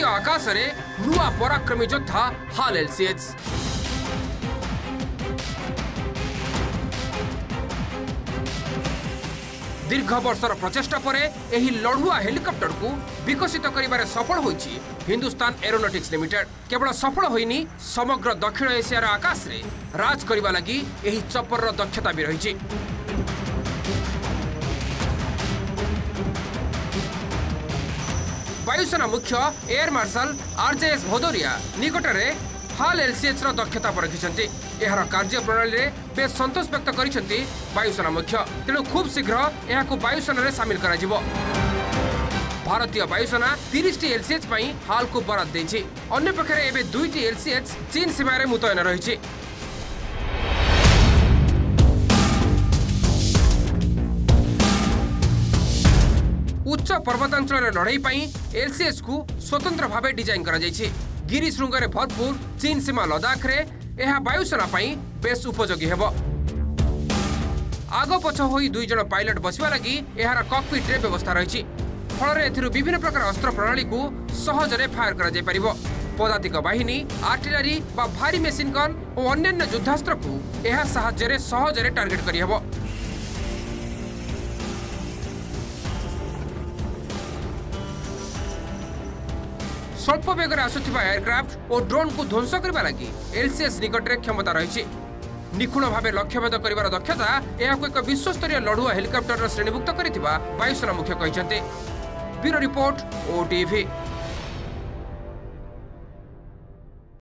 ଭାରତୀୟ ଆକାଶରେ ନୂଆ ପରାକ୍ରମୀ ଯୋଦ୍ଧା ହାଲ୍ ଏଲ୍ସିଏଚ୍ ଦୀର୍ଘ ବର୍ଷର ପ୍ରଚେଷ୍ଟା ପରେ ଏହି ଲଢୁଆ ହେଲିକପ୍ଟରକୁ ବିକଶିତ କରିବାରେ ସଫଳ ହୋଇଛି ହିନ୍ଦୁସ୍ତାନ ଏରୋନଟିକ୍ସ ଲିମିଟେଡ୍ କେବଳ ସଫଳ ହୋଇନି ସମଗ୍ର ଦକ୍ଷିଣ ଏସିଆର ଆକାଶରେ ରାଜ କରିବା ଲାଗି ଏହି ଚପରର ଦକ୍ଷତା ବି ରହିଛି ବାୟୁସେନା ମୁଖ୍ୟ ଏୟାର ମାର୍ଶାଲ ଆର୍ଜେଏସ୍ ଭଦୋରିଆ ନିକଟରେ ହାଲ୍ ଏଲ୍ସିଏଚ୍ର ଦକ୍ଷତା ପରଖିଛନ୍ତି ଏହାର କାର୍ଯ୍ୟପ୍ରଣାଳୀରେ ବେଶ୍ ସନ୍ତୋଷ ବ୍ୟକ୍ତ କରିଛନ୍ତି ବାୟୁସେନା ମୁଖ୍ୟ ତେଣୁ ଖୁବ୍ ଶୀଘ୍ର ଏହାକୁ ବାୟୁସେନାରେ ସାମିଲ କରାଯିବ ଭାରତୀୟ ବାୟୁସେନା ତିରିଶଟି ଏଲ୍ସିଏଚ୍ ପାଇଁ ହାଲ୍କୁ ବରାଦ ଦେଇଛି ଅନ୍ୟପକ୍ଷରେ ଏବେ ଦୁଇଟି ଏଲ୍ସିଏଚ୍ ଚୀନ୍ ସୀମାରେ ମୁତୟନ ରହିଛି ପର୍ବତାଞ୍ଚଳର ଲଢ଼େଇ ପାଇଁ ଏଲ୍ସିଏସ୍କୁ ସ୍ୱତନ୍ତ୍ର ଭାବେ ଡିଜାଇନ୍ କରାଯାଇଛି ଗିରି ଶୃଙ୍ଗରେ ଭରପୁର ଚୀନ୍ ସୀମା ଲଦାଖରେ ଏହା ବାୟୁସେନା ପାଇଁ ବେଶ୍ ଉପଯୋଗୀ ହେବ ଆଗପଛ ହୋଇ ଦୁଇ ଜଣ ପାଇଲଟ ବସିବା ଲାଗି ଏହାର କକ୍ପିଟ୍ରେ ବ୍ୟବସ୍ଥା ରହିଛି ଫଳରେ ଏଥିରୁ ବିଭିନ୍ନ ପ୍ରକାର ଅସ୍ତ୍ର ପ୍ରଣାଳୀକୁ ସହଜରେ ଫାୟାର କରାଯାଇପାରିବ ପଦାତିକ ବାହିନୀ ଆର୍ଟିଲାରୀ ବା ଭାରି ମେସିନ୍ ଗନ୍ ଓ ଅନ୍ୟାନ୍ୟ ଯୁଦ୍ଧାସ୍ତ୍ରକୁ ଏହା ସାହାଯ୍ୟରେ ସହଜରେ ଟାର୍ଗେଟ୍ କରିହେବ স্বল্প বেগরে আসুথিবা এয়ারক্রাফ্ট ও ড্রোনকু ধ্বংস করা লাগি এলসিএস নিকটরে ক্ষমতা রয়েছে নিখুণ ভাবে লক্ষ্যভেদ করার দক্ষতা এখন এক বিশ্বস্তরীয় লড়ুয়া হেলিকপ্টরর শ্রেণীভুক্ত করে বায়ুসেনা মুখ্য কিন্তু ব্যুরো রিপোর্ট ওটিভি